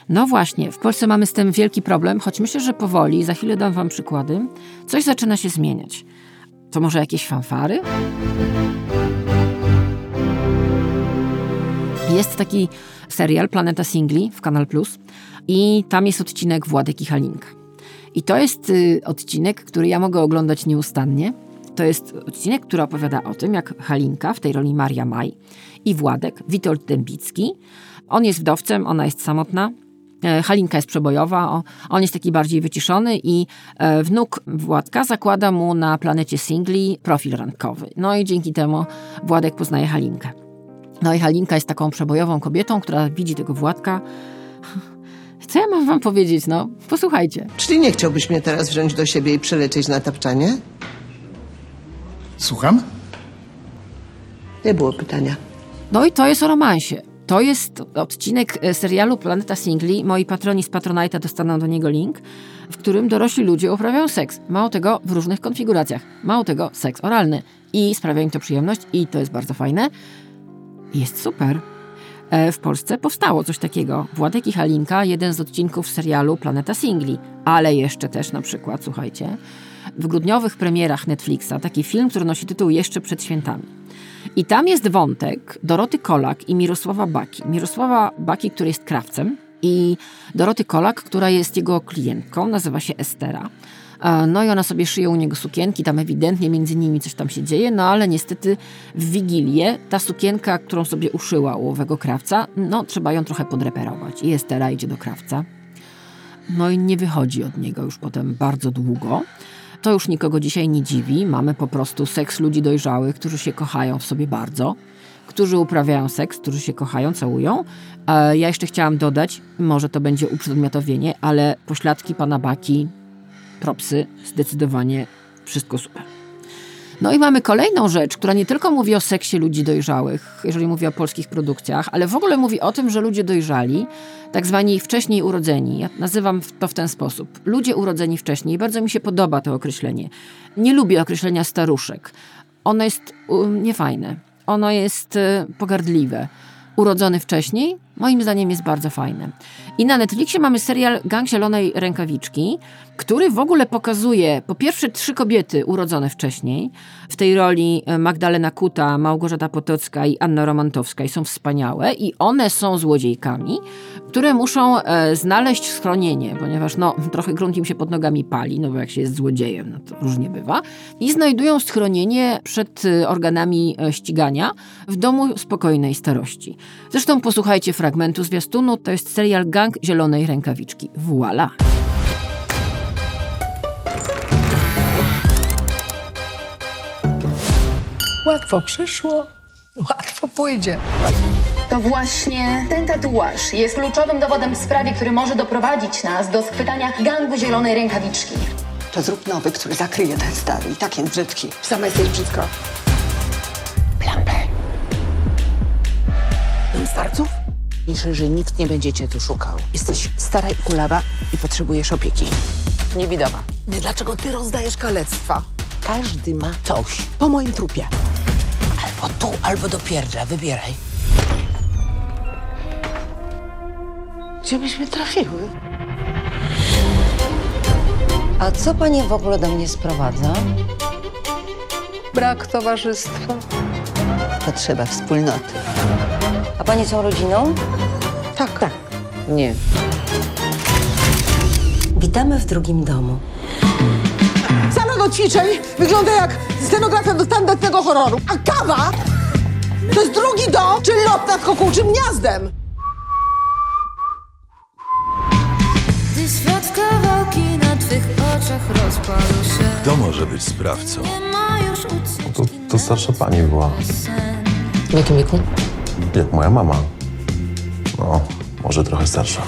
No właśnie, w Polsce mamy z tym wielki problem, choć myślę, że powoli, za chwilę dam wam przykłady, coś zaczyna się zmieniać. To może jakieś fanfary? Jest taki serial Planeta Singli w Kanal Plus i tam jest odcinek Władek i Halinka. I to jest y, odcinek, który ja mogę oglądać nieustannie. To jest odcinek, który opowiada o tym, jak Halinka, w tej roli Maria Maj, i Władek, Witold Dębicki. On jest wdowcem, ona jest samotna. E, Halinka jest przebojowa, on jest taki bardziej wyciszony i e, wnuk Władka zakłada mu na planecie singli profil randkowy. No i dzięki temu Władek poznaje Halinkę. No i Halinka jest taką przebojową kobietą, która widzi tego Władka. Co ja mam wam powiedzieć, no? Posłuchajcie. Czyli nie chciałbyś mnie teraz wziąć do siebie i przelecieć na tapczanie? Słucham? Nie było pytania. No i to jest o romansie. To jest odcinek e, serialu Planeta Singli. Moi patroni z Patronite'a dostaną do niego link, w którym dorośli ludzie uprawiają seks. Mało tego, w różnych konfiguracjach. Mało tego, seks oralny. I sprawia im to przyjemność i to jest bardzo fajne. Jest super. E, w Polsce powstało coś takiego. Władek i Halinka, jeden z odcinków serialu Planeta Singli. Ale jeszcze też na przykład, słuchajcie, w grudniowych premierach Netflixa taki film, który nosi tytuł Jeszcze przed świętami. I tam jest wątek Doroty Kolak i Mirosława Baki. Mirosława Baki, który jest krawcem, i Doroty Kolak, która jest jego klientką, nazywa się Estera. E, no i ona sobie szyje u niego sukienki, tam ewidentnie między nimi coś tam się dzieje, no ale niestety w Wigilię ta sukienka, którą sobie uszyła u owego krawca, no trzeba ją trochę podreperować. I Estera idzie do krawca. No i nie wychodzi od niego już potem bardzo długo. To już nikogo dzisiaj nie dziwi. Mamy po prostu seks ludzi dojrzałych, którzy się kochają w sobie bardzo, którzy uprawiają seks, którzy się kochają, całują. Ja jeszcze chciałam dodać, może to będzie uprzedmiotowienie, ale pośladki pana Baki, propsy, zdecydowanie wszystko super. No i mamy kolejną rzecz, która nie tylko mówi o seksie ludzi dojrzałych, jeżeli mówi o polskich produkcjach, ale w ogóle mówi o tym, że ludzie dojrzali, tak zwani wcześniej urodzeni. Ja nazywam to w ten sposób. Ludzie urodzeni wcześniej. Bardzo mi się podoba to określenie. Nie lubię określenia staruszek. Ono jest um, niefajne. Ono jest y, pogardliwe. Urodzony wcześniej, moim zdaniem jest bardzo fajne. I na Netflixie mamy serial Gang Zielonej Rękawiczki, który w ogóle pokazuje po pierwsze trzy kobiety urodzone wcześniej. W tej roli e, Magdalena Kuta, Małgorzata Potocka i Anna Romantowska i są wspaniałe i one są złodziejkami, które muszą e, znaleźć schronienie, ponieważ no, trochę grunt im się pod nogami pali, no bo jak się jest złodziejem, no to różnie bywa. I znajdują schronienie przed e, organami e, ścigania w domu spokojnej starości. Zresztą posłuchajcie fragmentu zwiastunu, to jest serial Gang Zielonej Rękawiczki. Voila! Łatwo przyszło, łatwo pójdzie. To właśnie ten tatuaż jest kluczowym dowodem w sprawie, który może doprowadzić nas do schwytania gangu zielonej rękawiczki. To zrób nowy, który zakryje ten stary i tak jest brzydki. Sama jesteś brzydka. Plan B. Mam starców? Myślę, że nikt nie będzie cię tu szukał. Jesteś stara i kulawa i potrzebujesz opieki. Niewidowa. Nie, dlaczego ty rozdajesz kalectwa? Każdy ma coś. Po moim trupie. Albo tu, albo do pierdla. Wybieraj. Gdzie byśmy trafiły? A co panie w ogóle do mnie sprowadza? Brak towarzystwa. Potrzeba wspólnoty. A panie są rodziną? Tak. tak. Nie. Witamy w drugim domu. Sala do ćwiczeń wygląda jak scenografia do tandetnego horroru. A kawa to jest drugi dom, czy lot nad kokułczym gniazdem. Gdy świat kawałki na twych oczach rozpadł się Kto może być sprawcą? Nie ma już ucieczki To, to starsza pani była. W jakim wieku? Jak moja mama. No, może trochę starsza.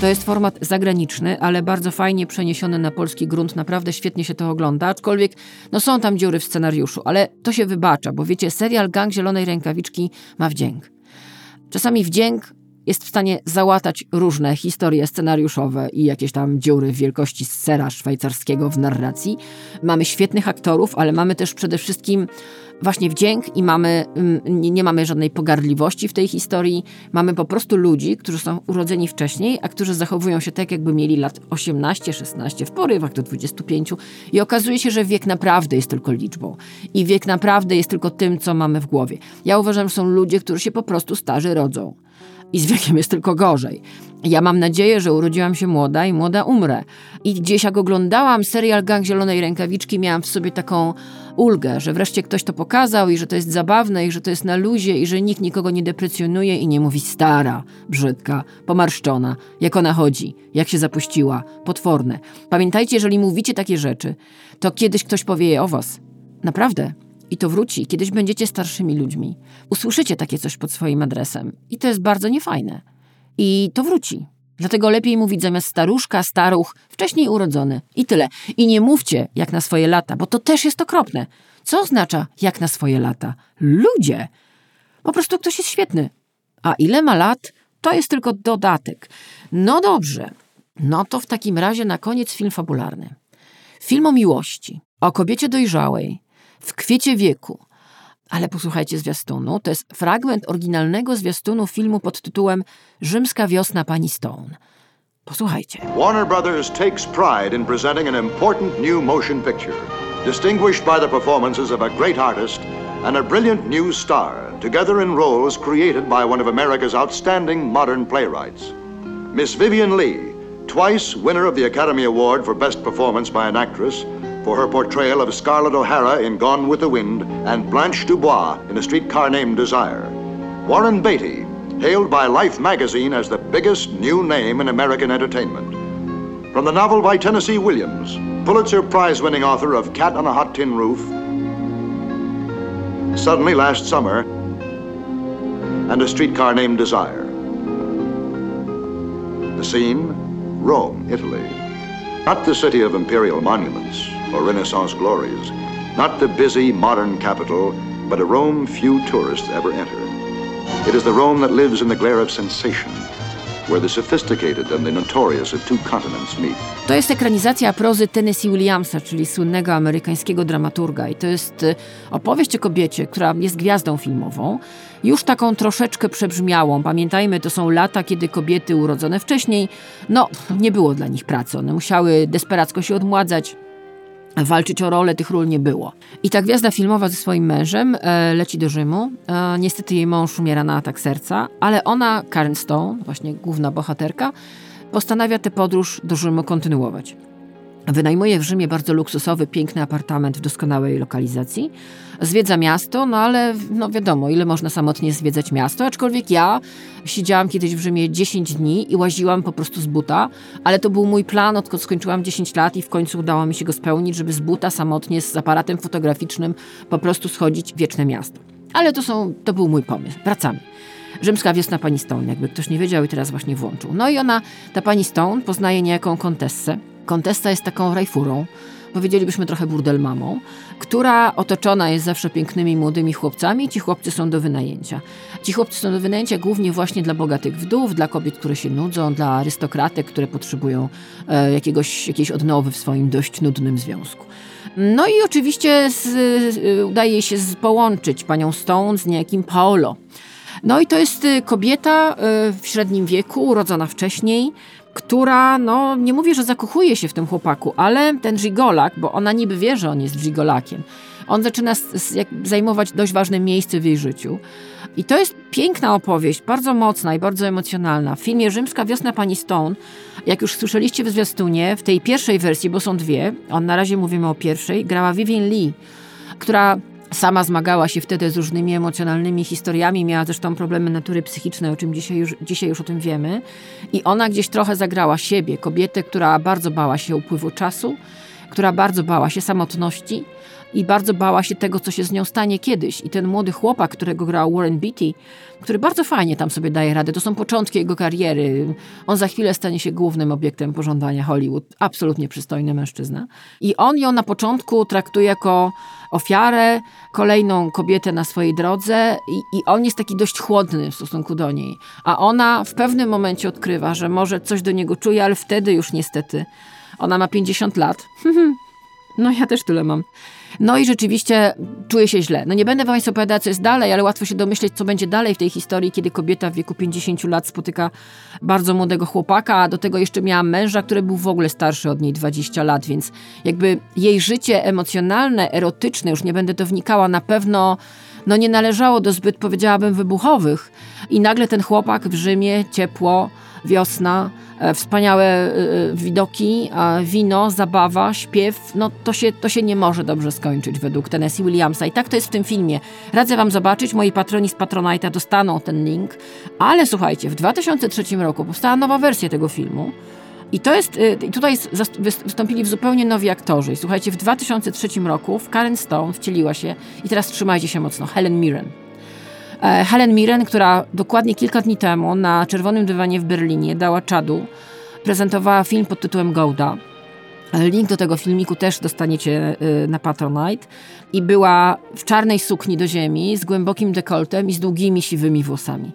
To jest format zagraniczny, ale bardzo fajnie przeniesiony na polski grunt. Naprawdę świetnie się to ogląda, aczkolwiek no są tam dziury w scenariuszu, ale to się wybacza, bo wiecie, serial Gang Zielonej Rękawiczki ma wdzięk. Czasami wdzięk jest w stanie załatać różne historie scenariuszowe i jakieś tam dziury w wielkości sera szwajcarskiego w narracji. Mamy świetnych aktorów, ale mamy też przede wszystkim właśnie wdzięk i mamy, nie, nie mamy żadnej pogardliwości w tej historii. Mamy po prostu ludzi, którzy są urodzeni wcześniej, a którzy zachowują się tak, jakby mieli lat 18, 16, w porywach do 25 i okazuje się, że wiek naprawdę jest tylko liczbą i wiek naprawdę jest tylko tym, co mamy w głowie. Ja uważam, że są ludzie, którzy się po prostu starzy rodzą. I z wiekiem jest tylko gorzej. Ja mam nadzieję, że urodziłam się młoda i młoda umrę. I gdzieś jak oglądałam serial Gang Zielonej Rękawiczki, miałam w sobie taką ulgę, że wreszcie ktoś to pokazał i że to jest zabawne i że to jest na luzie i że nikt nikogo nie deprecjonuje i nie mówi stara, brzydka, pomarszczona, jak ona chodzi, jak się zapuściła, potworne. Pamiętajcie, jeżeli mówicie takie rzeczy, to kiedyś ktoś powie je o was. Naprawdę. I to wróci. Kiedyś będziecie starszymi ludźmi. Usłyszycie takie coś pod swoim adresem. I to jest bardzo niefajne. I to wróci. Dlatego lepiej mówić zamiast staruszka, staruch, wcześniej urodzony. I tyle. I nie mówcie jak na swoje lata, bo to też jest okropne. Co oznacza jak na swoje lata? Ludzie! Po prostu ktoś jest świetny. A ile ma lat, to jest tylko dodatek. No dobrze. No to w takim razie na koniec film fabularny. Film o miłości, o kobiecie dojrzałej, w kwiecie wieku. Ale posłuchajcie zwiastunu, to jest fragment oryginalnego zwiastunu filmu pod tytułem Rzymska wiosna pani Stone. Posłuchajcie. Warner Brothers takes pride in presenting an important new motion picture, distinguished by the performances of a great artist and a brilliant new star, together in roles created by one of America's outstanding modern playwrights. Miss Vivian Lee, twice winner of the Academy Award for Best Performance by an Actress, for her portrayal of Scarlett O'Hara in Gone with the Wind and Blanche Dubois in A Streetcar Named Desire. Warren Beatty, hailed by Life magazine as the biggest new name in American entertainment. From the novel by Tennessee Williams, Pulitzer Prize winning author of Cat on a Hot Tin Roof, Suddenly Last Summer, and A Streetcar Named Desire. The scene? Rome, Italy. Not the city of imperial monuments or Renaissance glories, not the busy modern capital, but a Rome few tourists ever enter. It is the Rome that lives in the glare of sensation, where the sophisticated and the notorious of two continents meet. To jest ekranizacja prozy Tennessee Williamsa, czyli słynnego amerykańskiego dramaturga. I to jest y, opowieść o kobiecie, która jest gwiazdą filmową, już taką troszeczkę przebrzmiałą. Pamiętajmy, to są lata, kiedy kobiety urodzone wcześniej, no, nie było dla nich pracy. One musiały desperacko się odmładzać, walczyć o rolę, tych ról nie było. I ta gwiazda filmowa ze swoim mężem e, leci do Rzymu. E, niestety jej mąż umiera na atak serca, ale ona, Karen Stone, właśnie główna bohaterka, postanawia tę podróż do Rzymu kontynuować. Wynajmuje w Rzymie bardzo luksusowy, piękny apartament w doskonałej lokalizacji. Zwiedza miasto, no ale no wiadomo, ile można samotnie zwiedzać miasto, aczkolwiek ja siedziałam kiedyś w Rzymie 10 dni i łaziłam po prostu z buta, ale to był mój plan, odkąd skończyłam 10 lat i w końcu udało mi się go spełnić, żeby z buta samotnie z aparatem fotograficznym po prostu schodzić wieczne miasto. Ale to, są, to był mój pomysł. Wracamy. Rzymska wiosna pani Stone, jakby ktoś nie wiedział i teraz właśnie włączył. No i ona, ta pani Stone, poznaje niejaką kontessę. Kontessa jest taką rajfurą, powiedzielibyśmy trochę burdelmamą, która otoczona jest zawsze pięknymi młodymi chłopcami. Ci chłopcy są do wynajęcia. Ci chłopcy są do wynajęcia głównie właśnie dla bogatych wdów, dla kobiet, które się nudzą, dla arystokratek, które potrzebują e, jakiegoś, jakiejś odnowy w swoim dość nudnym związku. No i oczywiście z, udaje jej się połączyć panią Stone z niejakim Paolo. No i to jest y, kobieta y, w średnim wieku, urodzona wcześniej, która, no nie mówię, że zakochuje się w tym chłopaku, ale ten żigolak, bo ona niby wie, że on jest żigolakiem, on zaczyna zajmować dość ważne miejsce w jej życiu. I to jest piękna opowieść, bardzo mocna i bardzo emocjonalna. W filmie Rzymska Wiosna Pani Stone, jak już słyszeliście w zwiastunie, w tej pierwszej wersji, bo są dwie, on na razie mówimy o pierwszej, grała Vivian Lee, która Sama zmagała się wtedy z różnymi emocjonalnymi historiami, miała zresztą problemy natury psychicznej, o czym dzisiaj już, dzisiaj już o tym wiemy. I ona gdzieś trochę zagrała siebie, kobietę, która bardzo bała się upływu czasu, która bardzo bała się samotności i bardzo bała się tego, co się z nią stanie kiedyś. I ten młody chłopak, którego grał Warren Beatty, który bardzo fajnie tam sobie daje radę, to są początki jego kariery. On za chwilę stanie się głównym obiektem pożądania Hollywood. Absolutnie przystojny mężczyzna. I on ją na początku traktuje jako ofiarę, kolejną kobietę na swojej drodze i, i on jest taki dość chłodny w stosunku do niej. A ona w pewnym momencie odkrywa, że może coś do niego czuje, ale wtedy już niestety ona ma 50 lat. No ja też tyle mam. No i rzeczywiście czuję się źle. No nie będę wam opowiadać, co jest dalej, ale łatwo się domyśleć, co będzie dalej w tej historii, kiedy kobieta w wieku 50 lat spotyka bardzo młodego chłopaka, a do tego jeszcze miała męża, który był w ogóle starszy od niej 20 lat, więc jakby jej życie emocjonalne, erotyczne, już nie będę to wnikała, na pewno no nie należało do zbyt, powiedziałabym, wybuchowych. I nagle ten chłopak w Rzymie, ciepło, wiosna, wspaniałe e, widoki, e, wino, zabawa, śpiew, no to się, to się nie może dobrze skończyć według Tennessee Williamsa. I tak to jest w tym filmie. Radzę wam zobaczyć, moi patroni z Patronite'a dostaną ten link, ale słuchajcie, w 2003 roku powstała nowa wersja tego filmu, i to jest, tutaj wystąpili w zupełnie nowi aktorzy. I słuchajcie, w 2003 roku w Karen Stone wcieliła się, i teraz trzymajcie się mocno, Helen Mirren. E, Helen Mirren, która dokładnie kilka dni temu na czerwonym dywanie w Berlinie dała czadu, prezentowała film pod tytułem Golda. E, Link do tego filmiku też dostaniecie y, na Patronite. I była w czarnej sukni do ziemi, z głębokim dekoltem i z długimi, siwymi włosami.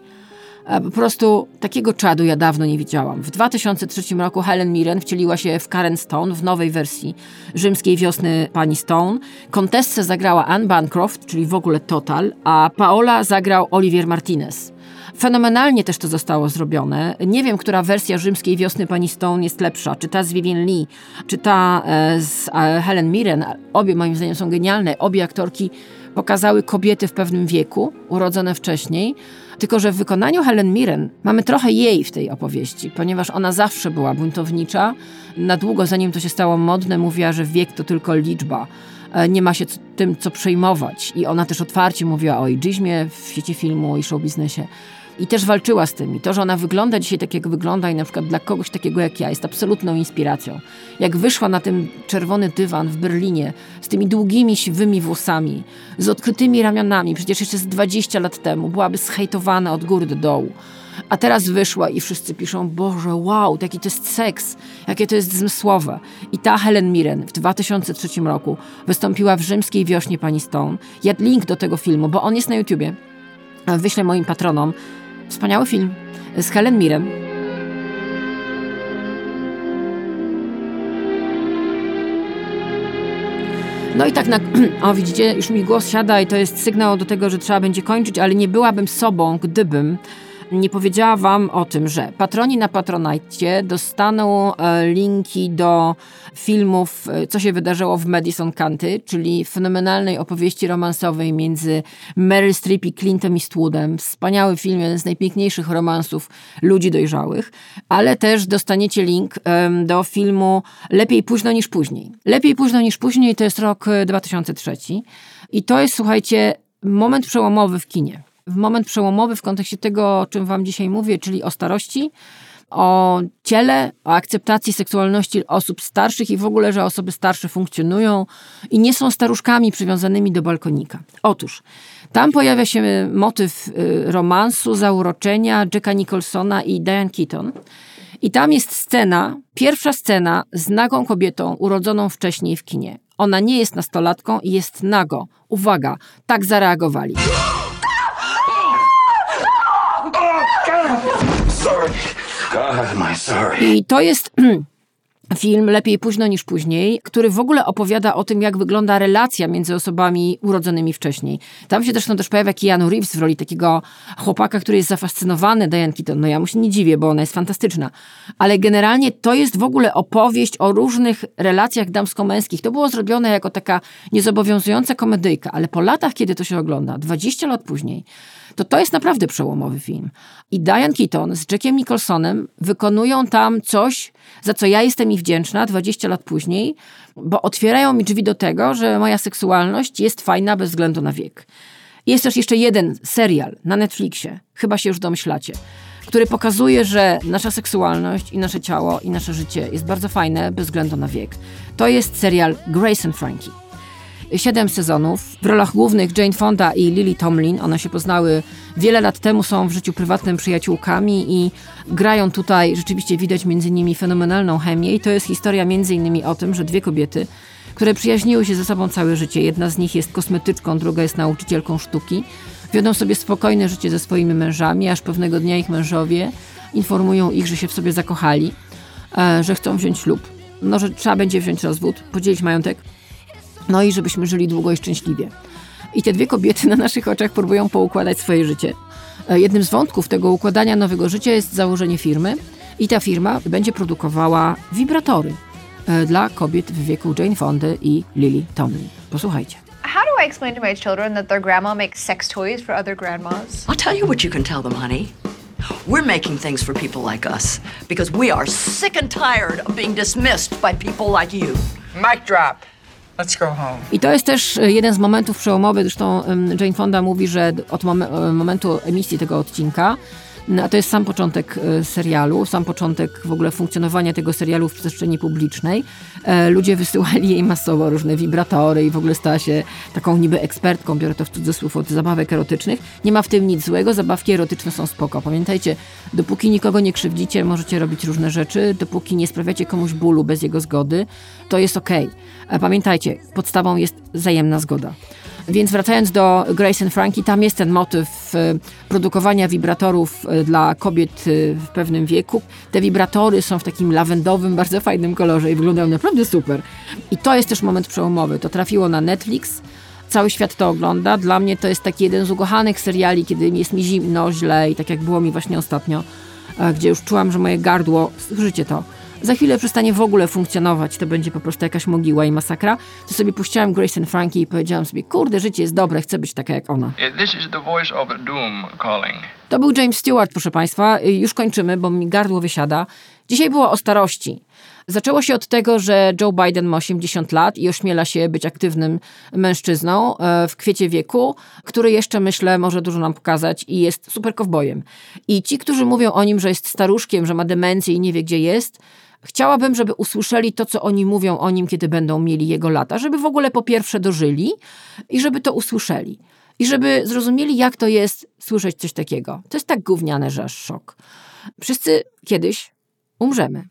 E, Po prostu takiego czadu ja dawno nie widziałam. W 2003 roku Helen Mirren wcieliła się w Karen Stone w nowej wersji rzymskiej wiosny pani Stone. Kontessę zagrała Anne Bancroft, czyli w ogóle total, a Paola zagrał Olivier Martinez. Fenomenalnie też to zostało zrobione. Nie wiem, która wersja rzymskiej wiosny pani Stone jest lepsza. Czy ta z Vivien Lee, czy ta e, z e, Helen Mirren. Obie moim zdaniem są genialne. Obie aktorki pokazały kobiety w pewnym wieku, urodzone wcześniej. Tylko, że w wykonaniu Helen Mirren mamy trochę jej w tej opowieści, ponieważ ona zawsze była buntownicza. Na długo zanim to się stało modne, mówiła, że wiek to tylko liczba. E, Nie ma się tym, co przejmować. I ona też otwarcie mówiła o ageizmie w świecie filmu i show biznesie. I też walczyła z tym. I to, że ona wygląda dzisiaj tak, jak wygląda i na przykład dla kogoś takiego jak ja jest absolutną inspiracją. Jak wyszła na ten czerwony dywan w Berlinie z tymi długimi, siwymi włosami, z odkrytymi ramionami, przecież jeszcze z 20 lat temu byłaby zhejtowana od góry do dołu. A teraz wyszła i wszyscy piszą, Boże, wow, jaki to jest seks, jakie to jest zmysłowe. I ta Helen Mirren w 2003 roku wystąpiła w rzymskiej wiośnie pani Stone. Ja link do tego filmu, bo on jest na YouTubie. Wyślę moim patronom. Wspaniały film z Helen Mirren. No i tak na... O, widzicie, już mi głos siada i to jest sygnał do tego, że trzeba będzie kończyć, ale nie byłabym sobą, gdybym nie powiedziała wam o tym, że patroni na Patronite dostaną e, linki do filmów, e, co się wydarzyło w Madison County, czyli fenomenalnej opowieści romansowej między Meryl Streep i Clintem Eastwoodem. Wspaniały film, jeden z najpiękniejszych romansów ludzi dojrzałych, ale też dostaniecie link do filmu Lepiej późno niż później. Lepiej późno niż później to jest rok e, 2003 i to jest, słuchajcie, moment przełomowy w kinie w moment przełomowy w kontekście tego, o czym Wam dzisiaj mówię, czyli o starości, o ciele, o akceptacji seksualności osób starszych i w ogóle, że osoby starsze funkcjonują i nie są staruszkami przywiązanymi do balkonika. Otóż, tam pojawia się motyw y, romansu, zauroczenia Jacka Nicholsona i Diane Keaton. I tam jest scena, pierwsza scena z nagą kobietą urodzoną wcześniej w kinie. Ona nie jest nastolatką i jest nago. Uwaga, tak zareagowali. Sorry. God, am I to jest film Lepiej późno niż później, który w ogóle opowiada o tym, jak wygląda relacja między osobami urodzonymi wcześniej. Tam się zresztą też pojawia Keanu Reeves w roli takiego chłopaka, który jest zafascynowany Diane Keaton. No ja mu się nie dziwię, bo ona jest fantastyczna. Ale generalnie to jest w ogóle opowieść o różnych relacjach damsko-męskich. To było zrobione jako taka niezobowiązująca komedyjka, ale po latach, kiedy to się ogląda, 20 lat później, to to jest naprawdę przełomowy film. I Diane Keaton z Jackiem Nicholsonem wykonują tam coś, za co ja jestem ich wdzięczna 20 lat później, bo otwierają mi drzwi do tego, że moja seksualność jest fajna bez względu na wiek. Jest też jeszcze jeden serial na Netflixie, chyba się już domyślacie, który pokazuje, że nasza seksualność i nasze ciało i nasze życie jest bardzo fajne bez względu na wiek. To jest serial Grace and Frankie. Siedem sezonów. W rolach głównych Jane Fonda i Lily Tomlin. One się poznały wiele lat temu, są w życiu prywatnym przyjaciółkami i grają tutaj, rzeczywiście widać między nimi fenomenalną chemię. I to jest historia między innymi o tym, że dwie kobiety, które przyjaźniły się ze sobą całe życie, jedna z nich jest kosmetyczką, druga jest nauczycielką sztuki, wiodą sobie spokojne życie ze swoimi mężami, aż pewnego dnia ich mężowie informują ich, że się w sobie zakochali, e, że chcą wziąć ślub, no, że trzeba będzie wziąć rozwód, podzielić majątek, no i żebyśmy żyli długo i szczęśliwie. I te dwie kobiety na naszych oczach próbują poukładać swoje życie. E, Jednym z wątków tego układania nowego życia jest założenie firmy i ta firma będzie produkowała wibratory e, dla kobiet w wieku Jane Fondy i Lily Tomlin. Posłuchajcie. How do I explain to my children that their grandma makes sex toys for other grandmas? I'll tell you what you can tell them, honey. We're making things for people like us because we are sick and tired of being dismissed by people like you. Mic drop. Let's go home. I to jest też e, jeden z momentów przełomowych. Zresztą Jane Fonda mówi, że od e, momentu emisji tego odcinka, no, a to jest sam początek e, serialu, sam początek w ogóle funkcjonowania tego serialu w przestrzeni publicznej. E, ludzie wysyłali jej masowo różne wibratory i w ogóle stała się taką niby ekspertką, biorę to w cudzysłów od zabawek erotycznych. Nie ma w tym nic złego, zabawki erotyczne są spoko. Pamiętajcie, dopóki nikogo nie krzywdzicie, możecie robić różne rzeczy, dopóki nie sprawiacie komuś bólu bez jego zgody, to jest okej. E, Pamiętajcie, podstawą jest wzajemna zgoda. Więc wracając do Grace and Frankie, tam jest ten motyw e, produkowania wibratorów e, dla kobiet e, w pewnym wieku. Te wibratory są w takim lawendowym, bardzo fajnym kolorze i wyglądają naprawdę super. I to jest też moment przełomowy. To trafiło na Netflix. Cały świat to ogląda. Dla mnie to jest taki jeden z ukochanych seriali, kiedy jest mi zimno, źle i tak jak było mi właśnie ostatnio, gdzie już czułam, że moje gardło, słyszycie to, za chwilę przestanie w ogóle funkcjonować, to będzie po prostu jakaś mogiła i masakra, to sobie puściłam Grace and Frankie i powiedziałam sobie, kurde, życie jest dobre, chcę być taka jak ona. To był James Stewart, proszę Państwa. Y, Już kończymy, bo mi gardło wysiada. Dzisiaj było o starości. Zaczęło się od tego, że Joe Biden ma 80 lat i ośmiela się być aktywnym mężczyzną e, w kwiecie wieku, który jeszcze, myślę, może dużo nam pokazać i jest super kowbojem. I ci, którzy mówią o nim, że jest staruszkiem, że ma demencję i nie wie, gdzie jest, Chciałabym, żeby usłyszeli to, co oni mówią o nim, kiedy będą mieli jego lata, żeby w ogóle po pierwsze dożyli i żeby to usłyszeli. I żeby zrozumieli, jak to jest słyszeć coś takiego. To jest tak gówniane, że aż szok. Wszyscy kiedyś umrzemy.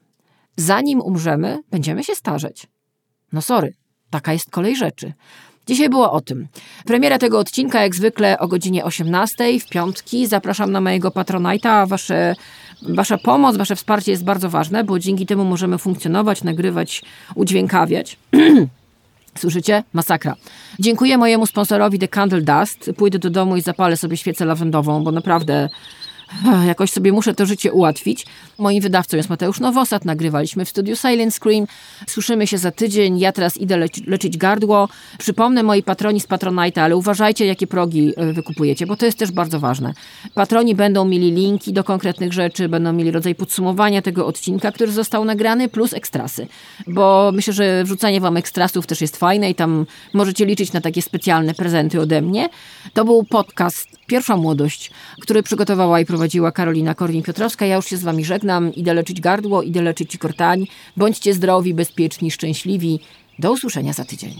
Zanim umrzemy, będziemy się starzeć. No sorry, taka jest kolej rzeczy. Dzisiaj było o tym. Premiera tego odcinka jak zwykle o godzinie 18 w piątki. Zapraszam na mojego Patronite'a. Wasze, wasza pomoc, wasze wsparcie jest bardzo ważne, bo dzięki temu możemy funkcjonować, nagrywać, udźwiękawiać. Słyszycie? Masakra. Dziękuję mojemu sponsorowi The Candle Dust. Pójdę do domu i zapalę sobie świecę lawendową, bo naprawdę jakoś sobie muszę to życie ułatwić. Moim wydawcą jest Mateusz Nowosad. Nagrywaliśmy w studiu Silent Scream. Słyszymy się za tydzień. Ja teraz idę leci- leczyć gardło. Przypomnę moi patroni z Patronite'a, ale uważajcie, jakie progi e, wykupujecie, bo to jest też bardzo ważne. Patroni będą mieli linki do konkretnych rzeczy, będą mieli rodzaj podsumowania tego odcinka, który został nagrany, plus ekstrasy. Bo myślę, że wrzucanie wam ekstrasów też jest fajne i tam możecie liczyć na takie specjalne prezenty ode mnie. To był podcast Pierwsza Młodość, który przygotowała i prowadziła Karolina Korwin-Piotrowska. Ja już się z wami żegnam. Idę leczyć gardło, idę leczyć kortań. Bądźcie zdrowi, bezpieczni, szczęśliwi. Do usłyszenia za tydzień.